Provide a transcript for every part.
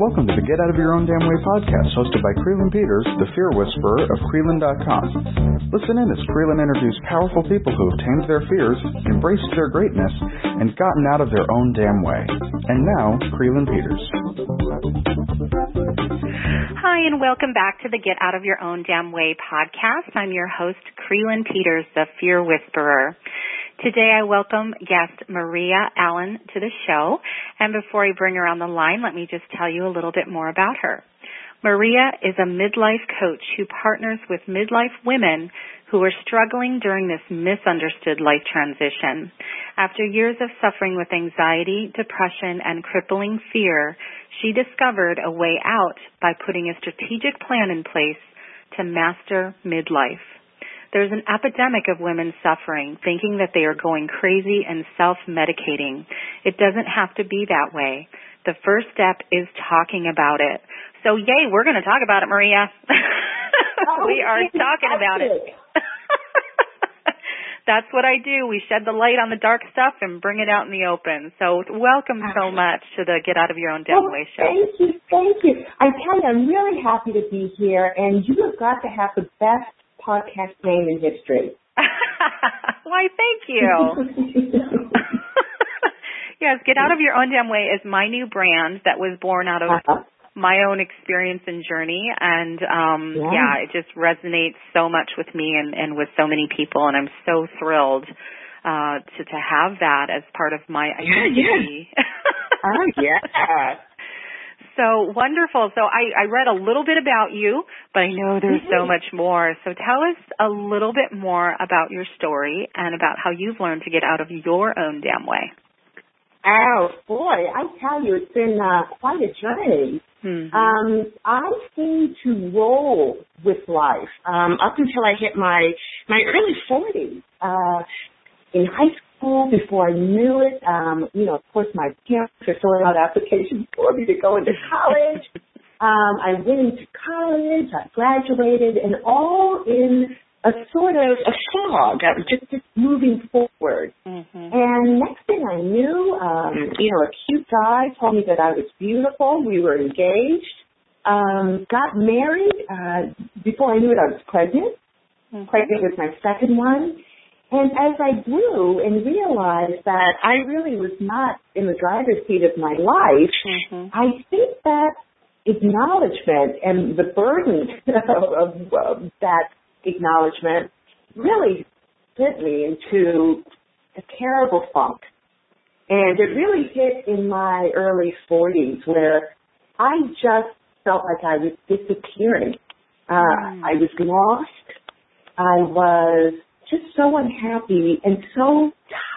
Welcome to the Get Out of Your Own Damn Way podcast, hosted by Creelan Peters, the fear whisperer of Creelan.com. Listen in as Creelan interviews powerful people who have tamed their fears, embraced their greatness, and gotten out of their own damn way. And now, Creelan Peters. Hi, and welcome back to the Get Out of Your Own Damn Way podcast. I'm your host, Creelan Peters, the fear whisperer. Today I welcome guest Maria Allen to the show. And before I bring her on the line, let me just tell you a little bit more about her. Maria is a midlife coach who partners with midlife women who are struggling during this misunderstood life transition. After years of suffering with anxiety, depression, and crippling fear, she discovered a way out by putting a strategic plan in place to master midlife. There's an epidemic of women suffering, thinking that they are going crazy and self-medicating. It doesn't have to be that way. The first step is talking about it. So yay, we're going to talk about it, Maria. Oh, we are oh, talking about it. That's what I do. We shed the light on the dark stuff and bring it out in the open. So welcome so much to the Get Out of Your Own Damn Way show. Thank you, thank you. I tell you, I'm really happy to be here, and you have got to have the best podcast name in history. Why, thank you. yes, Get Out of Your Own Damn Way is my new brand that was born out of Uh-huh. my own experience and journey and um Yeah. yeah, it just resonates so much with me and, and with so many people and I'm so thrilled uh to to have that as part of my Yeah, yeah. identity. oh yeah. So wonderful. So I, I read a little bit about you, but I know there's so Mhm. much more. So tell us a little bit more about your story and about how you've learned to get out of your own damn way. Oh boy, I tell you, it's been uh, quite a journey. Mhm. Um, I seem to roll with life um, up until I hit my my early forties. Uh, in high school, before I knew it, um, you know, of course, my parents were filling out applications for me to go into college. Um, I went into college, I graduated, and all in a sort of a fog. I was just, just moving forward. Mhm. And next thing I knew, um, you know, a cute guy told me that I was beautiful. We were engaged. Um, got married. Uh, before I knew it, I was pregnant. Mhm. Pregnant with my second one. And as I grew and realized that I really was not in the driver's seat of my life, Mhm. I think that acknowledgement and the burden of, of, of that acknowledgement really sent me into a terrible funk. And it really hit in my early 40s where I just felt like I was disappearing. Uh, Mm. I was lost. I was just so unhappy and so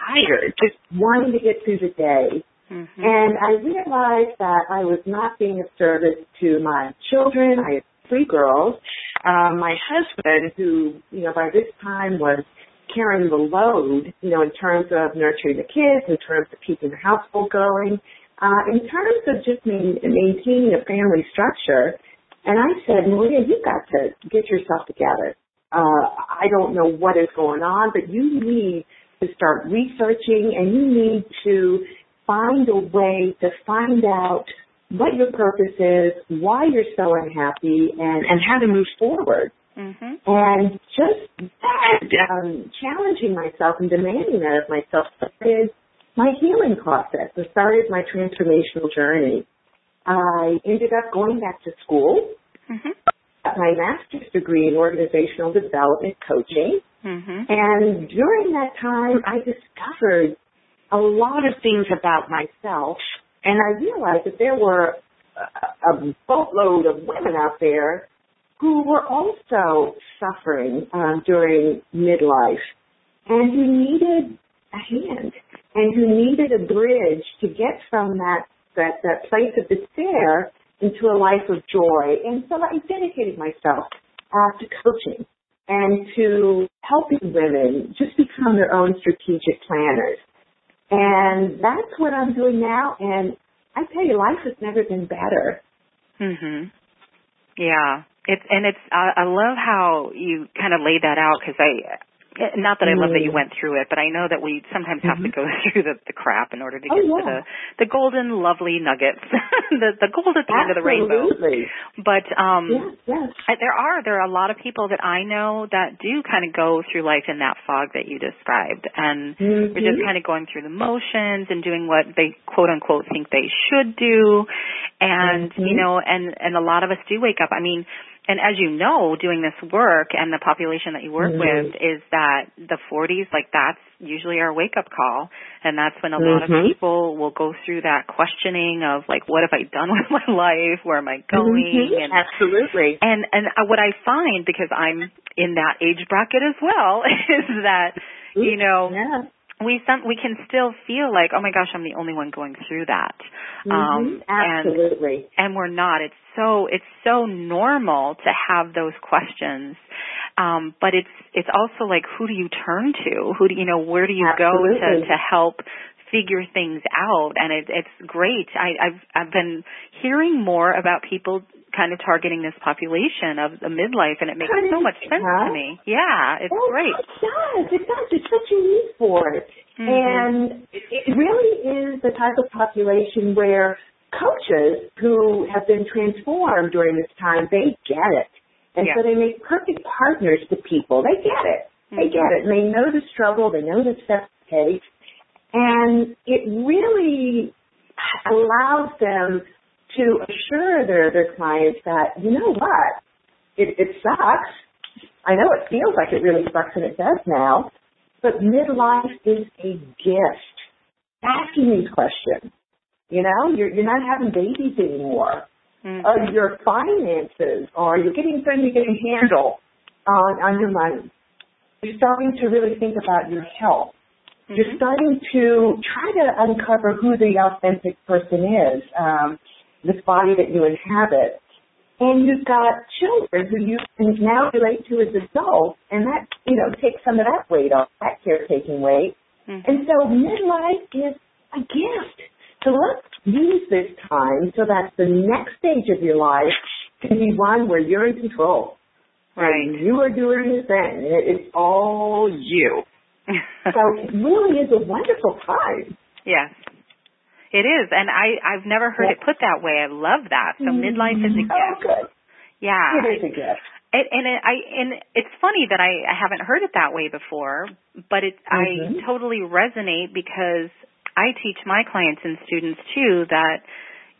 tired, just wanting to get through the day. Mhm. And I realized that I was not being of service to my children. I had three girls. Um, my husband, who, you know, by this time was carrying the load, you know, in terms of nurturing the kids, in terms of keeping the household going, uh, in terms of just main, maintaining a family structure. And I said, Maria, you've got to get yourself together. Uh, I don't know what is going on, but you need to start researching and you need to find a way to find out what your purpose is, why you're so unhappy, and, and how to move forward. Mhm. And just that, um, challenging myself and demanding that of myself started my healing process. It started my transformational journey. I ended up going back to school, Mhm. My master's degree in organizational development coaching, Mhm. and during that time, I discovered a lot of things about myself, and I realized that there were a, a boatload of women out there who were also suffering um, during midlife and who needed a hand and who needed a bridge to get from that, that, that place of despair into a life of joy. And so I dedicated myself uh, to coaching and to helping women just become their own strategic planners. And that's what I'm doing now. And I tell you, life has never been better. Mhm. Yeah. It's and it's I, I love how you kind of laid that out because I not that I love that you went through it, but I know that we sometimes have mm-hmm. to go through the, the crap in order to oh, get yeah. to the the golden, lovely nuggets, the the gold at the end of the rainbow. But um, yes, yes. there are there are a lot of people that I know that do kind of go through life in that fog that you described, and mm-hmm. they're just kind of going through the motions and doing what they quote unquote think they should do, and mm-hmm. you know, and and a lot of us do wake up. I mean and as you know, doing this work and the population that you work mm-hmm. with is that the 40s, like that's usually our wake up call. And that's when a mm-hmm. lot of mm-hmm. people will go through that questioning of like, what have I done with my life? Where am I going? Mm-hmm. And, Absolutely. And, and what I find, because I'm in that age bracket as well, is that, you know, yeah we some we can still feel like oh my gosh i'm the only one going through that. Mm-hmm. um absolutely. and, and we're not. It's so it's so normal to have those questions. Um but it's it's also like who do you turn to? Who do you know where do you absolutely. go to to help figure things out and it, it's great i i've i've been hearing more about people kind of targeting this population of the midlife, and it makes so much sense to me. Yeah, it's oh, great. It does. It does. It's such a need for it, mm-hmm. and it really is the type of population where coaches who have been transformed during this time they get it, and yeah. so they make perfect partners to people. They get it. Mm-hmm. They get it. And they know the struggle. They know the steps takes, and it really allows them to assure their, their clients that, you know what, it, it sucks. I know it feels like it really sucks and it does now, but midlife is a gift. Asking these questions. You know, you're, you're not having babies anymore. Mm-hmm. Uh, your finances or you're getting something to get a handle on, on your money. You're starting to really think about your health. Mm-hmm. You're starting to try to uncover who the authentic person is. Um, this body that you inhabit. And you've got children who you can now relate to as adults, and that, you know, takes some of that weight off, that caretaking weight. Mm-hmm. And so midlife is a gift. So let's use this time so that the next stage of your life can be one where you're in control. Right. And you are doing the thing. It's all you. So it really is a wonderful time. Yes. It is, and I I've never heard it put that way. I love that. So midlife is a mm-hmm. gift. Oh, good. Yeah. It is a gift. It, and it, I and it's funny that I, I haven't heard it that way before, but it mm-hmm. I totally resonate because I teach my clients and students too that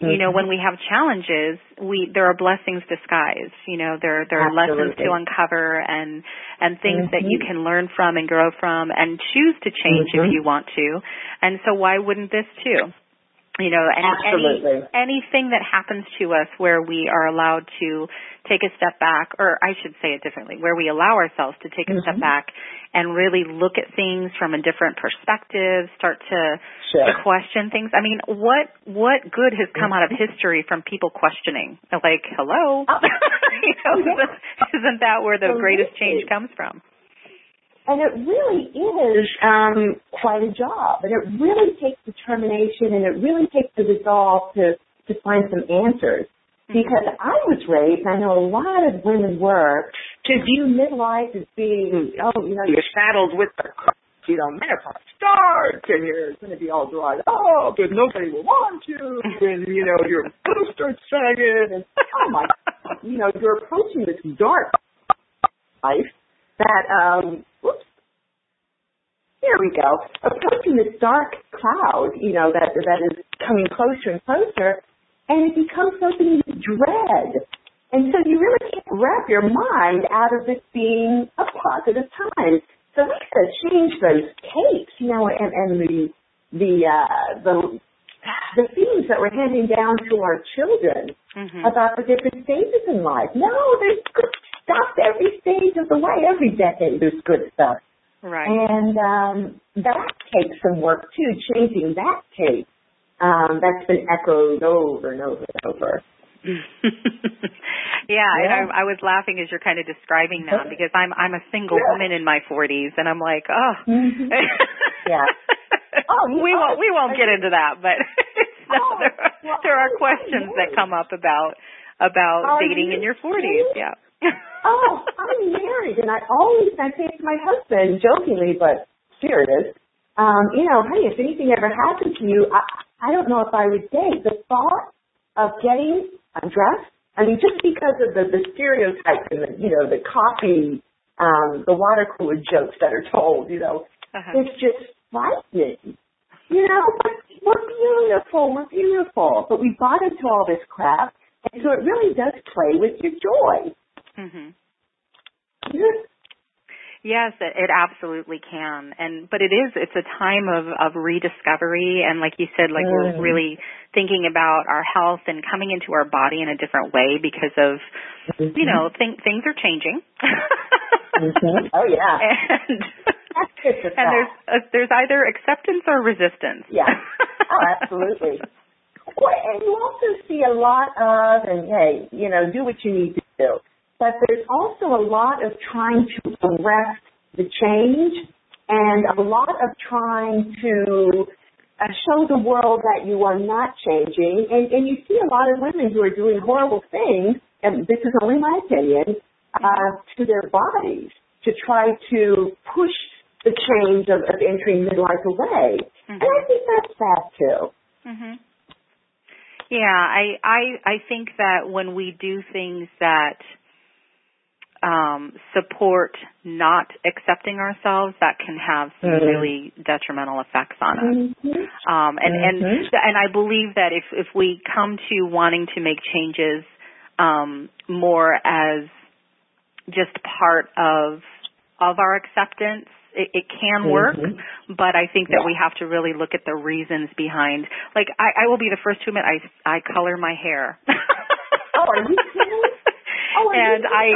you know when we have challenges we there are blessings disguised you know there there are Absolutely. lessons to uncover and and things mm-hmm. that you can learn from and grow from and choose to change mm-hmm. if you want to and so why wouldn't this too you know and Absolutely. any anything that happens to us where we are allowed to take a step back or I should say it differently where we allow ourselves to take a mm-hmm. step back and really look at things from a different perspective start to, sure. to question things I mean what what good has come out of history from people questioning like hello Oh. you know, isn't that where the greatest change comes from and it really is um, quite a job. And it really takes determination and it really takes the resolve to, to find some answers. Because I was raised, I know a lot of women were, to view midlife as being, oh, you know, you're saddled with the, you know, menopause starts and you're going to be all dried up and nobody will want you and, you know, your boobs start sagging and, oh my, you know, you're approaching this dark life that um whoops here we go approaching this dark cloud you know that that is coming closer and closer and it becomes something you dread and so you really can't wrap your mind out of it being a positive time so we gotta change those tapes you know and and the the uh the the themes that we're handing down to our children mm-hmm. about the different stages in life. No, there's good stuff every stage of the way, every decade there's good stuff. Right And um, that takes some work too, changing that tape. Um, that's been echoed over and over and over. yeah, and I, I was laughing as you're kind of describing that because I'm I'm a single Yeah. woman in my 40s, and I'm like, oh, Mhm. Yeah. Oh, we know, won't we won't get into that, but no, Oh, there, are, well, there are questions that come up about about dating in your 40s. kidding? Yeah. Oh, I'm married, and I always I say to my husband jokingly but serious, um, you know, hey, if anything ever happened to you, I, I don't know if I would date. The thought of getting undressed, I mean, just because of the, the stereotypes and the, you know, the coffee, um, the water cooler jokes that are told, you know, uh-huh. it's just frightening. You know, we're beautiful, we're beautiful, but we bought into all this crap, and so it really does play with your joy. Mm-hmm. Yes, it, it absolutely can. And but it is it's a time of of rediscovery and like you said like mm. we're really thinking about our health and coming into our body in a different way because of mm-hmm. you know, th- things are changing. mm-hmm. Oh yeah. And and there's uh, there's either acceptance or resistance. Yeah. Oh, absolutely. well, and you also see a lot of, and hey, you know, do what you need to do but there's also a lot of trying to arrest the change and a lot of trying to uh, show the world that you are not changing. And, and you see a lot of women who are doing horrible things, and this is only my opinion, uh, to their bodies to try to push the change of, of entering midlife away. Mm-hmm. And I think that's bad too. Mm-hmm. Yeah, I I I think that when we do things that um, support not accepting ourselves, that can have some mm-hmm. really detrimental effects on us. Mm-hmm. Um, and mm-hmm. and and I believe that if if we come to wanting to make changes um, more as just part of of our acceptance, it, it can work, mm-hmm. but I think that yeah. we have to really look at the reasons behind. Like I, I will be the first to admit I I color my hair. oh, are you and I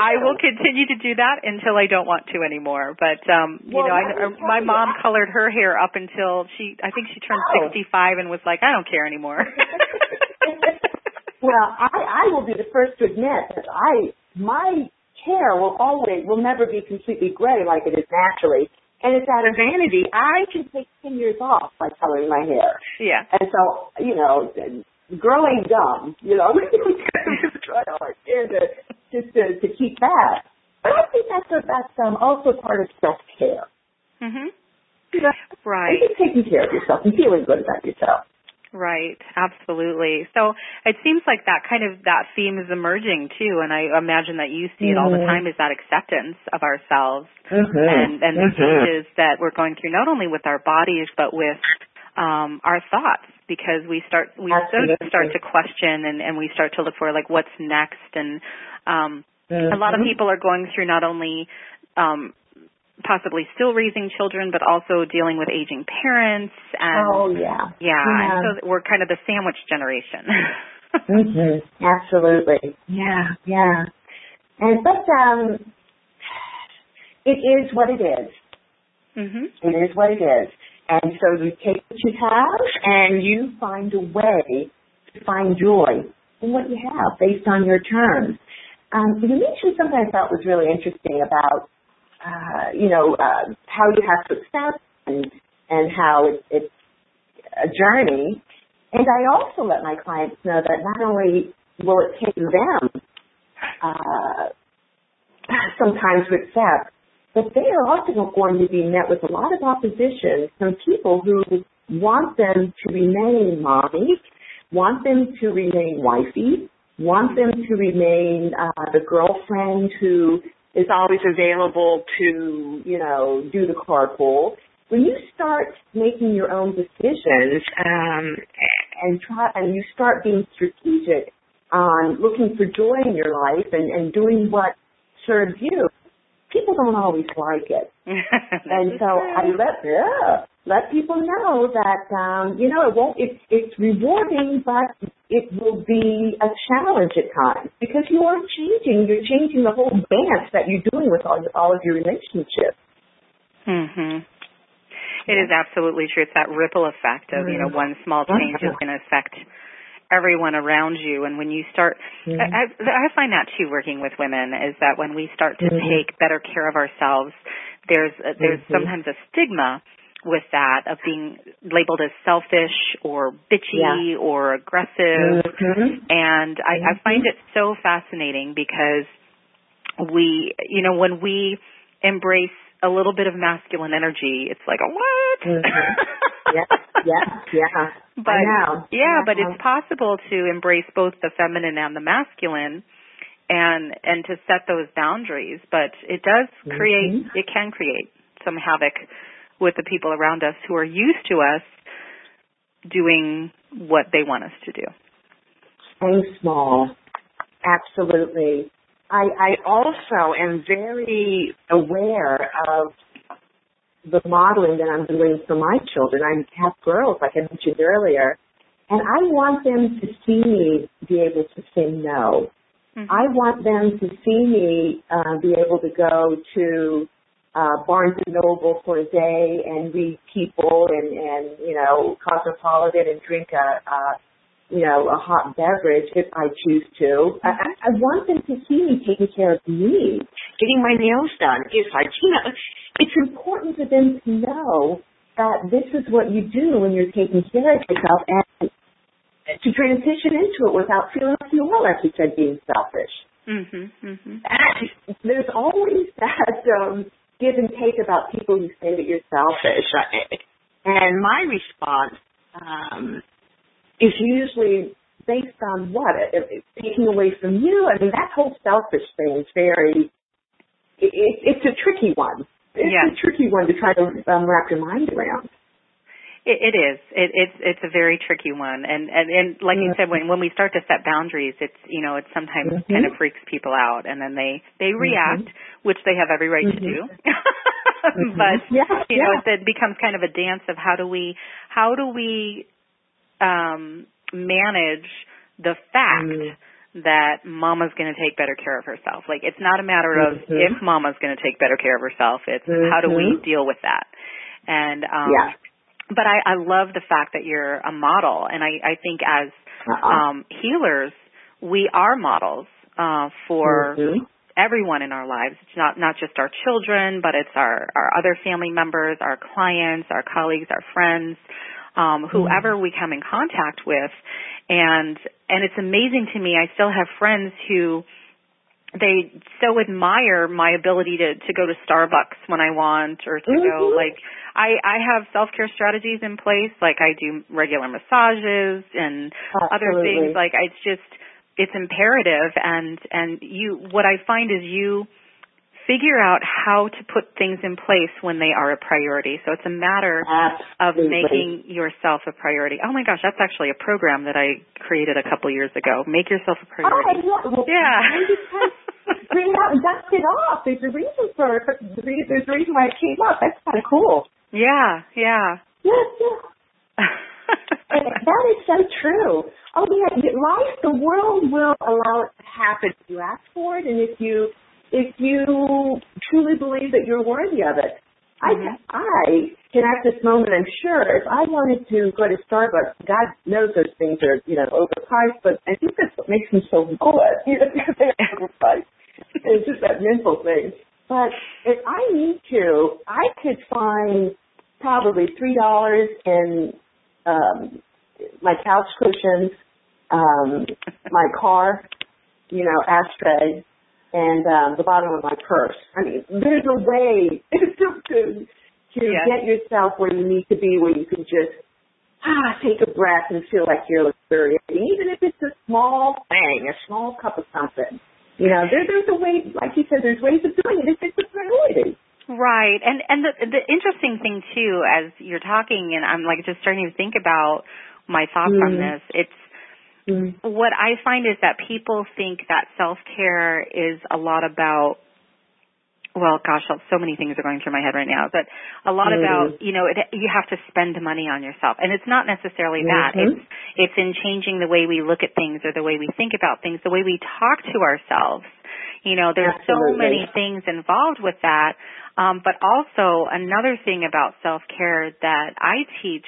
I will continue to do that until I don't want to anymore. But um you well, know, I, my mom colored her hair up until she I think she turned oh. 65 and was like, I don't care anymore. well, I I will be the first to admit that I my hair will always will never be completely gray like it is naturally. And it's out of vanity. I can take ten years off by coloring my hair. Yeah. And so, you know, girl ain't dumb, you know. just try hard to just to, to keep that. But I think that's a, that's um, also part of self care. Mhm. You know, right. And taking care of yourself and feeling good about yourself. Right, absolutely. So it seems like that kind of that theme is emerging too, and I imagine that you see it all the mm-hmm. time is that acceptance of ourselves mm-hmm. and and mm-hmm. the changes that we're going through, not only with our bodies but with um, our thoughts because we start we Absolutely. start to question and, and we start to look for like what's next and um, mm-hmm. a lot of mm-hmm. people are going through not only um, possibly still raising children but also dealing with aging parents and oh yeah yeah, yeah. so we're kind of the sandwich generation mm-hmm. absolutely yeah yeah and but um it is what it is. Mm-hmm. It is what it is and so you take what you have and you find a way to find joy in what you have based on your terms. Um, you mentioned something I thought was really interesting about, uh, you know, uh, how you have success and, and how it, it's a journey. And I also let my clients know that not only will it take them uh, sometimes to accept but they are also going to be met with a lot of opposition from people who want them to remain mommy, want them to remain wifey, want them to remain uh, the girlfriend who is always available to, you know, do the carpool. When you start making your own decisions um, and try, and you start being strategic on looking for joy in your life and, and doing what serves you, people don't always like it. and so I let yeah, let people know that um, you know it won't it's it's rewarding but it will be a challenge at times because you are changing, you're changing the whole dance that you're doing with all your, all of your relationships. Mhm. It is absolutely true. It's that ripple effect of, you know, one small change is going to affect everyone around you and when you start mm-hmm. I, I find that too working with women is that when we start to mm-hmm. take better care of ourselves there's a, there's mm-hmm. sometimes a stigma with that of being labeled as selfish or bitchy yeah. or aggressive mm-hmm. and I, I mm-hmm. find it so fascinating because we you know when we embrace a little bit of masculine energy, it's like, a what? Mm-hmm. yeah, yeah, yeah. But yeah, yeah, but it's possible to embrace both the feminine and the masculine and and to set those boundaries, but it does create mm-hmm. it can create some havoc with the people around us who are used to us doing what they want us to do. Stay small. Absolutely. I, I also am very aware of the modeling that I'm doing for my children. I have girls, like I mentioned earlier, and I want them to see me be able to say no. Mm-hmm. I want them to see me uh, be able to go to uh, Barnes and Noble for a day and read People and, and you know Cosmopolitan and drink a, a you know a hot beverage if I choose to. I, I want them to see me taking care of me, getting my nails done. If I, you know, it's important for them to know that this is what you do when you're taking care of yourself and to transition into it without feeling like you are, like you said, being selfish. Mm-hmm, mm-hmm. there's always that um, give and take about people who say that you're selfish. And my response um, is usually based on what? taking away from you? I mean, that whole selfish thing is very, it, it's a tricky one. It's yeah. a tricky one to try to um, wrap your mind around. It, it is. It, it's it's a very tricky one, and and, and like mm-hmm. you said, when when we start to set boundaries, it's you know it sometimes mm-hmm. kind of freaks people out, and then they they mm-hmm. react, which they have every right to do. Mm-hmm. but yeah, you yeah. know, it becomes kind of a dance of how do we how do we um manage the fact Mm. That mama's going to take better care of herself. Like it's not a matter of Mhm. if mama's going to take better care of herself. It's how do we Mhm. deal with that? And um Yeah. but I, I love the fact that you're a model, and I, I think as Uh-uh. um, healers, we are models uh, for Mhm. everyone in our lives. It's not not just our children, but it's our our other family members, our clients, our colleagues, our friends, um, whoever we come in contact with, and and it's amazing to me. I still have friends who they so admire my ability to to go to Starbucks when I want or to go Mhm. like I I have self-care strategies in place like I do regular massages and other things like it's just it's imperative and and you what I find is you figure out how to put things in place when they are a priority. So it's a matter of making yourself a priority. Oh my gosh, that's actually a program that I created a couple years ago. Make yourself a Oh, priority. yeah. Well, Yeah. just bring it out and dust it off. There's a reason for it. There's a reason why it came up. That's kind of cool. Yeah, yeah. Yes, yes. And that is so true. Oh yeah, life, the world will allow it to happen if you ask for it, and if you if you truly believe that you're worthy of it. Mhm. I I can at this moment, I'm sure, if I wanted to go to Starbucks, God knows those things are you know overpriced, but I think that's what makes them so good. You know, they're overpriced. It's just that mental thing. But if I need to, I could find probably three dollars in um, my couch cushions, um, my car, you know, ashtray, and um, the bottom of my purse. I mean, there's a way to to, to Yes. get yourself where you need to be, where you can just ah take a breath and feel like you're luxuriating, even if it's a small thing, a small cup of something. You know, there, there's a way, like you said, there's ways of doing it if it's a priority. Right. And and the the interesting thing too as you're talking and I'm like just starting to think about my thoughts on Mhm. this. It's what I find is that people think that self-care is a lot about well, gosh, so many things are going through my head right now, but a lot Mhm. about, you know, it, you have to spend money on yourself. And it's not necessarily that. Mhm. It's it's in changing the way we look at things or the way we think about things, the way we talk to ourselves. You know, there's so many things involved with that. Um, but also another thing about self-care that I teach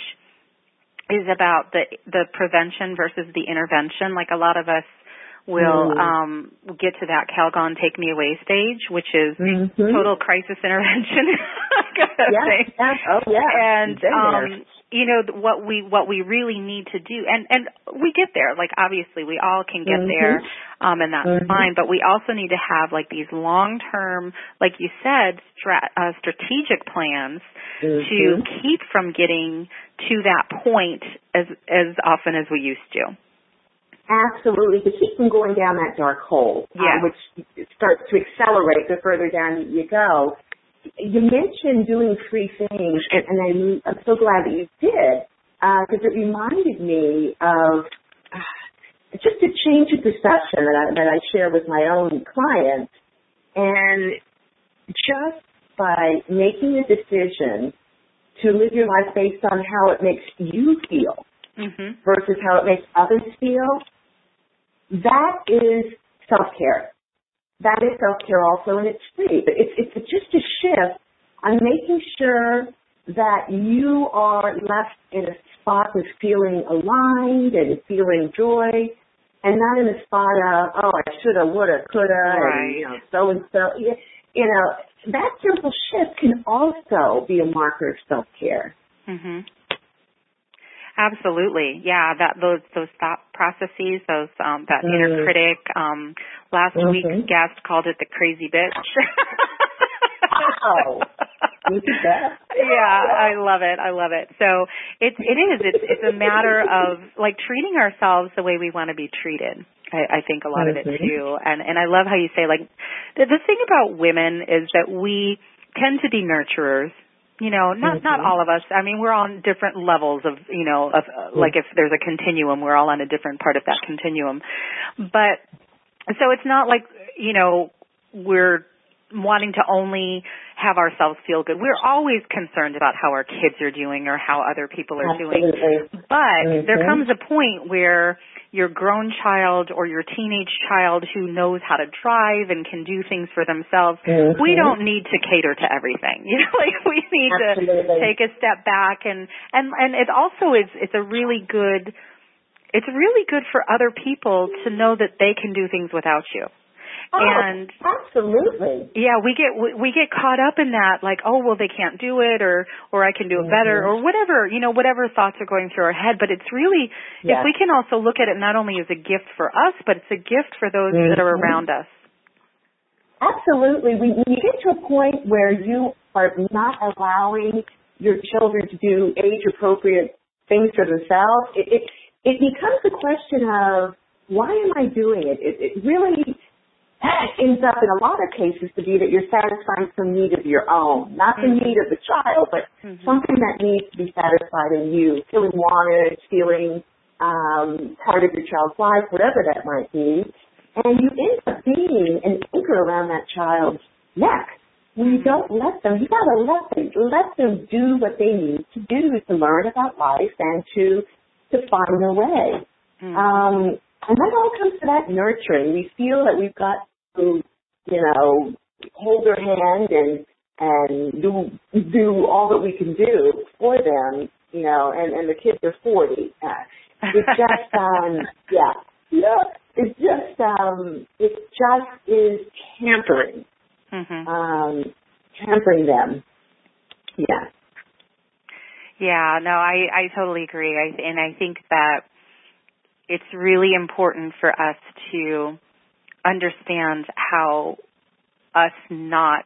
is about the the prevention versus the intervention. Like a lot of us will mm. um get to that Calgon take me away stage, which is mm-hmm. total crisis intervention. yeah, yeah, oh yeah. And um you know what we what we really need to do and and we get there like obviously we all can get mm-hmm. there um and that's mm-hmm. fine but we also need to have like these long term like you said stra- uh, strategic plans mm-hmm. to keep from getting to that point as as often as we used to Absolutely, to keep from going down that dark hole, uh, um, which starts to accelerate the further down you go you mentioned doing three things, and, and I'm, I'm so glad that you did, because uh, it reminded me of uh, just a change of perception that I, that I share with my own clients. And just by making a decision to live your life based on how it makes you feel mm-hmm. versus how it makes others feel, that is self-care that is self-care also and it's free. But it's, it's just a shift on making sure that you are left in a spot with feeling aligned and feeling joy and not in a spot of, oh, I shoulda, woulda, coulda, right. and, you know, so and so. You know, that simple shift can also be a marker of self-care. hmm Absolutely, yeah. That those those thought processes, those um, that mm. inner critic. Um, last mm-hmm. week's guest called it the crazy bitch. wow. Look at that. Yeah, I love it. I love it. So it's it is. It's it's a matter of like treating ourselves the way we want to be treated. I, I think a lot mm-hmm. of it too. And and I love how you say like the, the thing about women is that we tend to be nurturers you know not mm-hmm. not all of us i mean we're on different levels of you know of uh, like if there's a continuum we're all on a different part of that continuum but so it's not like you know we're wanting to only have ourselves feel good. We're always concerned about how our kids are doing or how other people are Absolutely. doing. But mm-hmm. there comes a point where your grown child or your teenage child who knows how to drive and can do things for themselves, mm-hmm. we don't need to cater to everything. You know, like we need Absolutely. to take a step back and and and it also is it's a really good it's really good for other people to know that they can do things without you. Oh, and absolutely. Yeah, we get we, we get caught up in that like, oh, well they can't do it or or I can do it better mm-hmm. or whatever, you know, whatever thoughts are going through our head, but it's really yes. if we can also look at it not only as a gift for us, but it's a gift for those mm-hmm. that are around us. Absolutely. When you get to a point where you are not allowing your children to do age appropriate things for themselves, it, it it becomes a question of why am I doing it? It, it really ends up in a lot of cases to be that you're satisfying some need of your own, not the mm-hmm. need of the child, but mm-hmm. something that needs to be satisfied in you, feeling wanted, feeling um, part of your child's life, whatever that might be. And you end up being an anchor around that child's neck. When you don't let them, you gotta let them, let them do what they need to do to learn about life and to, to find their way. Mm-hmm. Um, and that all comes to that nurturing. We feel that we've got to, you know, hold their hand and and do do all that we can do for them, you know, and and the kids are forty. Uh, it's just um yeah. Yeah. It's just um it just is tampering. Mm-hmm. Um tampering them. Yeah. Yeah, no, I I totally agree. I and I think that it's really important for us to understand how us not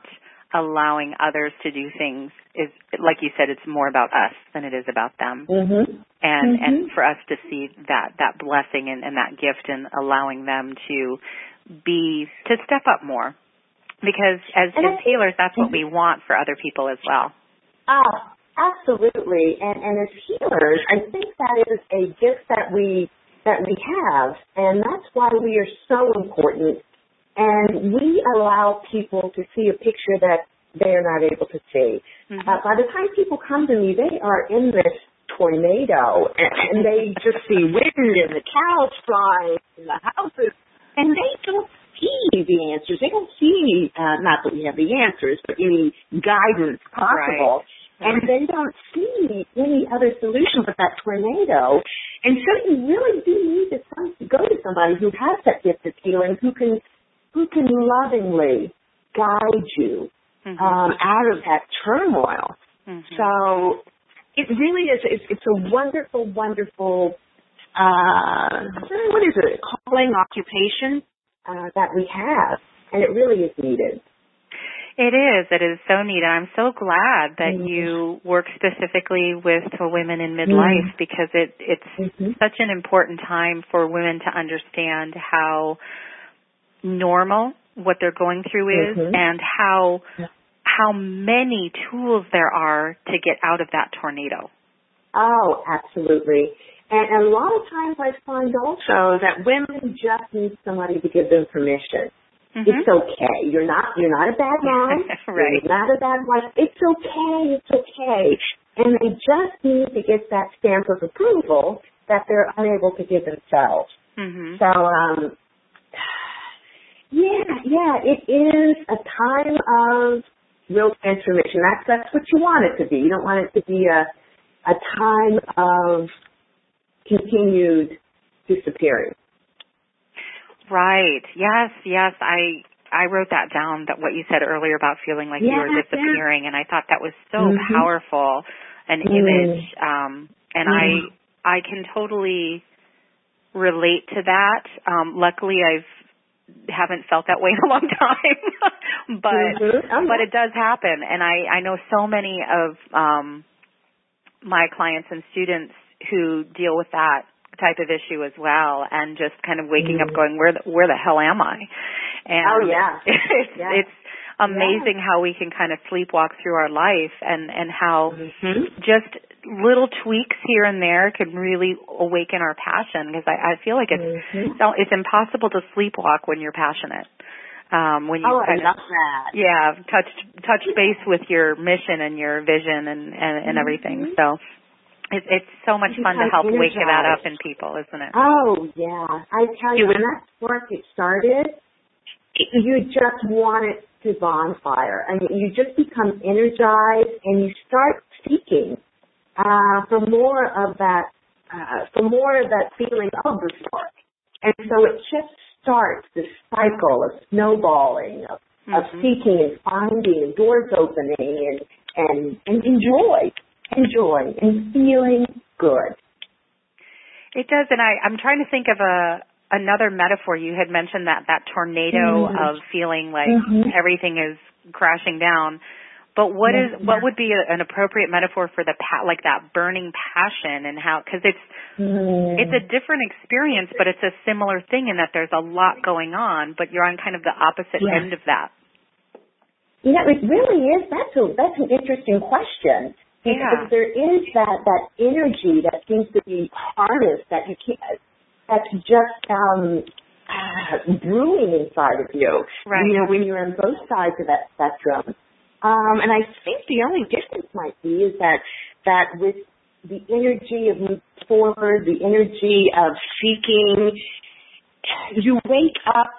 allowing others to do things is like you said it's more about us than it is about them. Mm-hmm. and mm-hmm. and for us to see that that blessing and, and that gift and allowing them to be to step up more. Because as, as healers that's what we want for other people as well. Oh absolutely. And and as healers i think that is a gift that we that we have, and that's why we are so important. And we allow people to see a picture that they are not able to see. Mm-hmm. Uh, by the time people come to me, they are in this tornado, and, and they just see wind and the cows flying and the houses, and they don't see the answers. They don't see, uh, not that we have the answers, but any guidance possible. Right and they don't see any other solution but that tornado. And so you really do need to some, go to somebody who has that gift of healing, who can who can lovingly guide you mm-hmm. um, out of that turmoil. Mm-hmm. So it really is. It's, it's a wonderful, wonderful. Uh, what is it? Calling occupation uh, that we have, and it really is needed. It is. It is so neat. And I'm so glad that mm-hmm. you work specifically with women in midlife mm-hmm. because it it's mm-hmm. such an important time for women to understand how normal what they're going through is mm-hmm. and how how many tools there are to get out of that tornado. Oh, absolutely. And a lot of times I find also that women just need somebody to give them permission. Mm-hmm. It's okay. You're not you're not a bad mom. right. You're not a bad wife. It's okay. It's okay. And they just need to get that stamp of approval that they're unable to give themselves. Mm-hmm. So um yeah, yeah, it is a time of real transformation. That's that's what you want it to be. You don't want it to be a a time of continued disappearing. Right. Yes, yes. I I wrote that down that what you said earlier about feeling like you were disappearing and I thought that was so mm-hmm. powerful an mm-hmm. image um and mm-hmm. I I can totally relate to that. Um luckily I've haven't felt that way in a long time. but mm-hmm. oh, but it does happen and I I know so many of um my clients and students who deal with that type of issue as well and just kind of waking mm-hmm. up going where the, where the hell am I and oh yeah it's yeah. it's amazing yeah. how we can kind of sleepwalk through our life and and how mm-hmm. just little tweaks here and there can really awaken our passion because I, I feel like it's mm-hmm. it's impossible to sleepwalk when you're passionate um when you oh, kind I love that. yeah touch touch base with your mission and your vision and and, and everything mm-hmm. so it, it's so much fun to help wake that up in people, isn't it? Oh yeah, I tell you, when that spark it started, you just want it to bonfire. I mean, you just become energized and you start seeking uh, for more of that, uh, for more of that feeling of the spark. And so it just starts this cycle of snowballing, of, mm-hmm. of seeking and finding, and doors opening, and and and enjoy and joy and feeling good. It does, and I, I'm trying to think of a another metaphor. You had mentioned that that tornado mm-hmm. of feeling like mm-hmm. everything is crashing down. But what is what would be a, an appropriate metaphor for the pa- like that burning passion and how because it's mm. it's a different experience, but it's a similar thing in that there's a lot going on, but you're on kind of the opposite yeah. end of that. Yeah, it really is. That's a that's an interesting question because yeah. there is that that energy that seems to be harnessed that you can't that's just um uh, brewing inside of you. Right. You know, when you're on both sides of that spectrum. Um, and I think the only difference might be is that that with the energy of moving forward, the energy of seeking, you wake up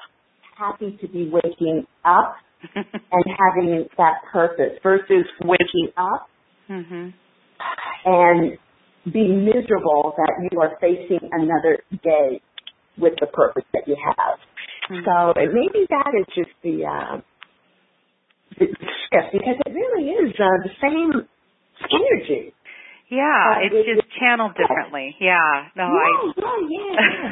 happy to be waking up and having that purpose versus waking up mm-hmm. and be miserable that you are facing another day with the purpose that you have. Mm-hmm. So maybe that is just the, uh, the shift because it really is uh, the same energy. Yeah, uh, it's it, just channeled differently. Yeah, no, yeah, I. Yeah, yeah.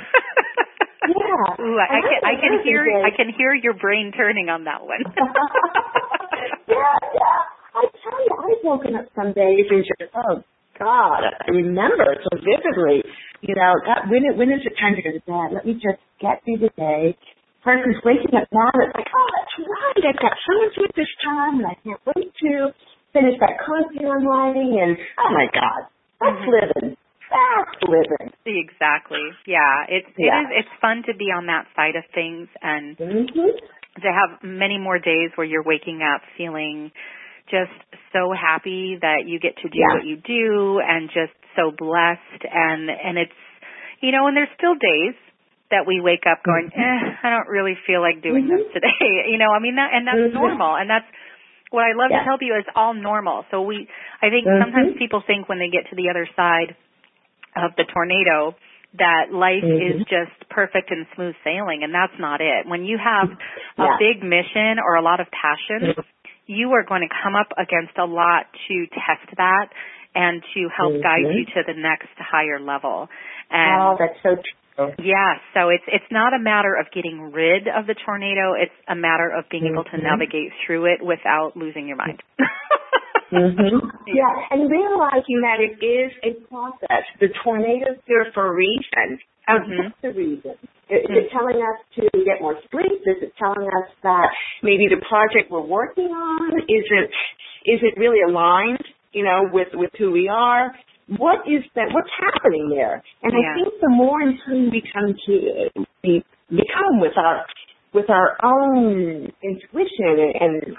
yeah. Ooh, I, I can I can hear I can hear your brain turning on that one. yeah, yeah. I tell you, I've woken up some days and just, oh God, I remember so vividly. You know, that, when it, when is it time to go to bed? Let me just get through the day. Person's waking up now. It's like, oh, that's right. I've got so much at this time, and I can't wait to finish that content I'm writing. And oh my God, that's mm-hmm. living. That's living. Exactly. Yeah. It's it yeah. is. It's fun to be on that side of things and mm-hmm. to have many more days where you're waking up feeling just so happy that you get to do yeah. what you do and just so blessed and and it's you know and there's still days that we wake up going mm-hmm. eh I don't really feel like doing mm-hmm. this today you know I mean that and that's mm-hmm. normal and that's what I love yeah. to tell you is all normal so we I think mm-hmm. sometimes people think when they get to the other side of the tornado that life mm-hmm. is just perfect and smooth sailing and that's not it. When you have a yeah. big mission or a lot of passion, Mm-hmm. You are going to come up against a lot to test that and to help Mhm. guide you to the next higher level. And oh, that's so true. yeah, so it's it's not a matter of getting rid of the tornado, it's a matter of being able to Mhm. navigate through it without losing your mind. hmm Yeah, and realizing that it is a process. The tornado's there for a reason. What's the reason? Is it telling us to get more sleep? Is it telling us that maybe the project we're working on is it is it really aligned, you know, with with who we are? What is that? What's happening there? And Yeah. I think the more in tune we come to we become with our with our own intuition and, and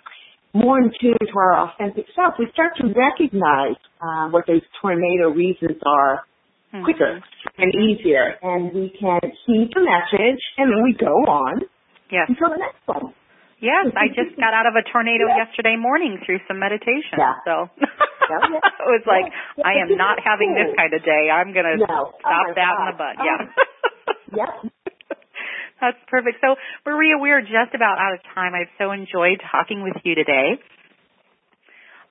more in tune to our authentic self, we start to recognize uh, what those tornado reasons are Mhm. quicker and easier, and we can heed the message, and then we go on Yes. until the next one. Yes, I just got out of a tornado Yeah. yesterday morning through some meditation. Yeah. So yeah. it was like, Yeah. I am not having this kind of day. I'm going to No. Oh stop my that in the butt. Oh. Yeah. Yep. That's perfect. So, Maria, we are just about out of time. I've so enjoyed talking with you today.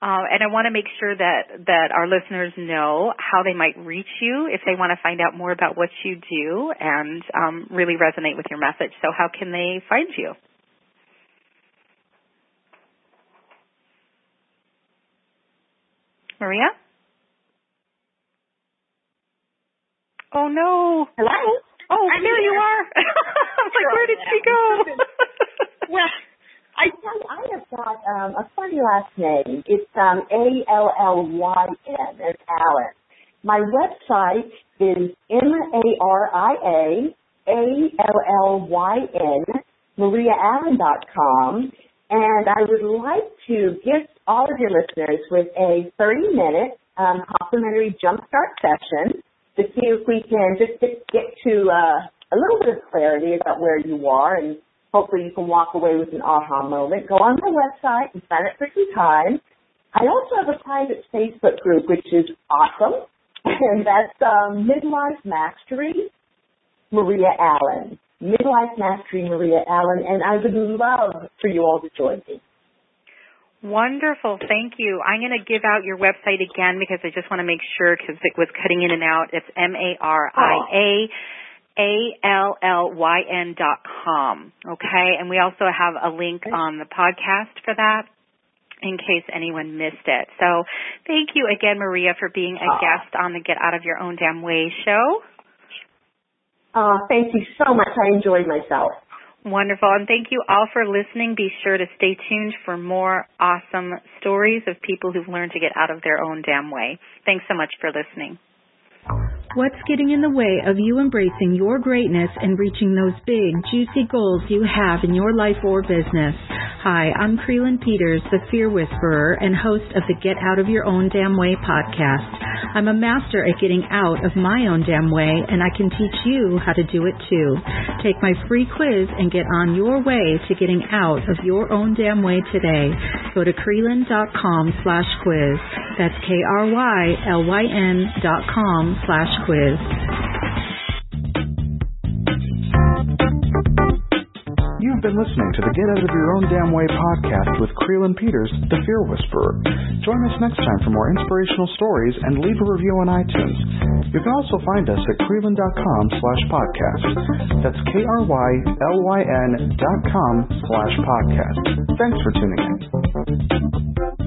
Uh, and I want to make sure that, that our listeners know how they might reach you if they want to find out more about what you do and um, really resonate with your message. So how can they find you? Maria? Oh no. Hello. Oh, I'm there you are. I was like, where did she go? well, I tell you, I have got um, a funny last name. It's um, A L L Y N. It's Allyn. My website is M A R I A A L L Y N MariaAllyn.com, and I would like to gift all of your listeners with a 30-minute um, complimentary jumpstart session to see if we can just get, get to uh, a little bit of clarity about where you are and hopefully you can walk away with an aha moment. Go on my website and sign up for some time. I also have a private Facebook group which is awesome and that's um, Midlife Mastery Maria Allyn. Midlife Mastery Maria Allyn and I would love for you all to join me. Wonderful. Thank you. I'm going to give out your website again because I just want to make sure because it was cutting in and out. It's M-A-R-I-A. A-L-L-Y-N dot com. Okay. And we also have a link on the podcast for that in case anyone missed it. So thank you again, Maria, for being a guest on the Get Out of Your Own Damn Way show. Uh, thank you so much. I enjoyed myself. Wonderful. And thank you all for listening. Be sure to stay tuned for more awesome stories of people who've learned to get out of their own damn way. Thanks so much for listening. What's getting in the way of you embracing your greatness and reaching those big, juicy goals you have in your life or business? Hi, I'm Krylyn Peters, the Fear Whisperer and host of the Get Out of Your Own Damn Way podcast. I'm a master at getting out of my own damn way, and I can teach you how to do it too. Take my free quiz and get on your way to getting out of your own damn way today. Go to Krylyn.com slash quiz. That's K-R-Y-L-Y-N dot com slash quiz. Been listening to the Get Out of Your Own Damn Way podcast with Krylyn Peters, the Fear Whisperer. Join us next time for more inspirational stories and leave a review on iTunes. You can also find us at Krylyn.com slash podcast. That's K-R-Y-L-Y-N dot com slash podcast. Thanks for tuning in.